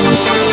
Thank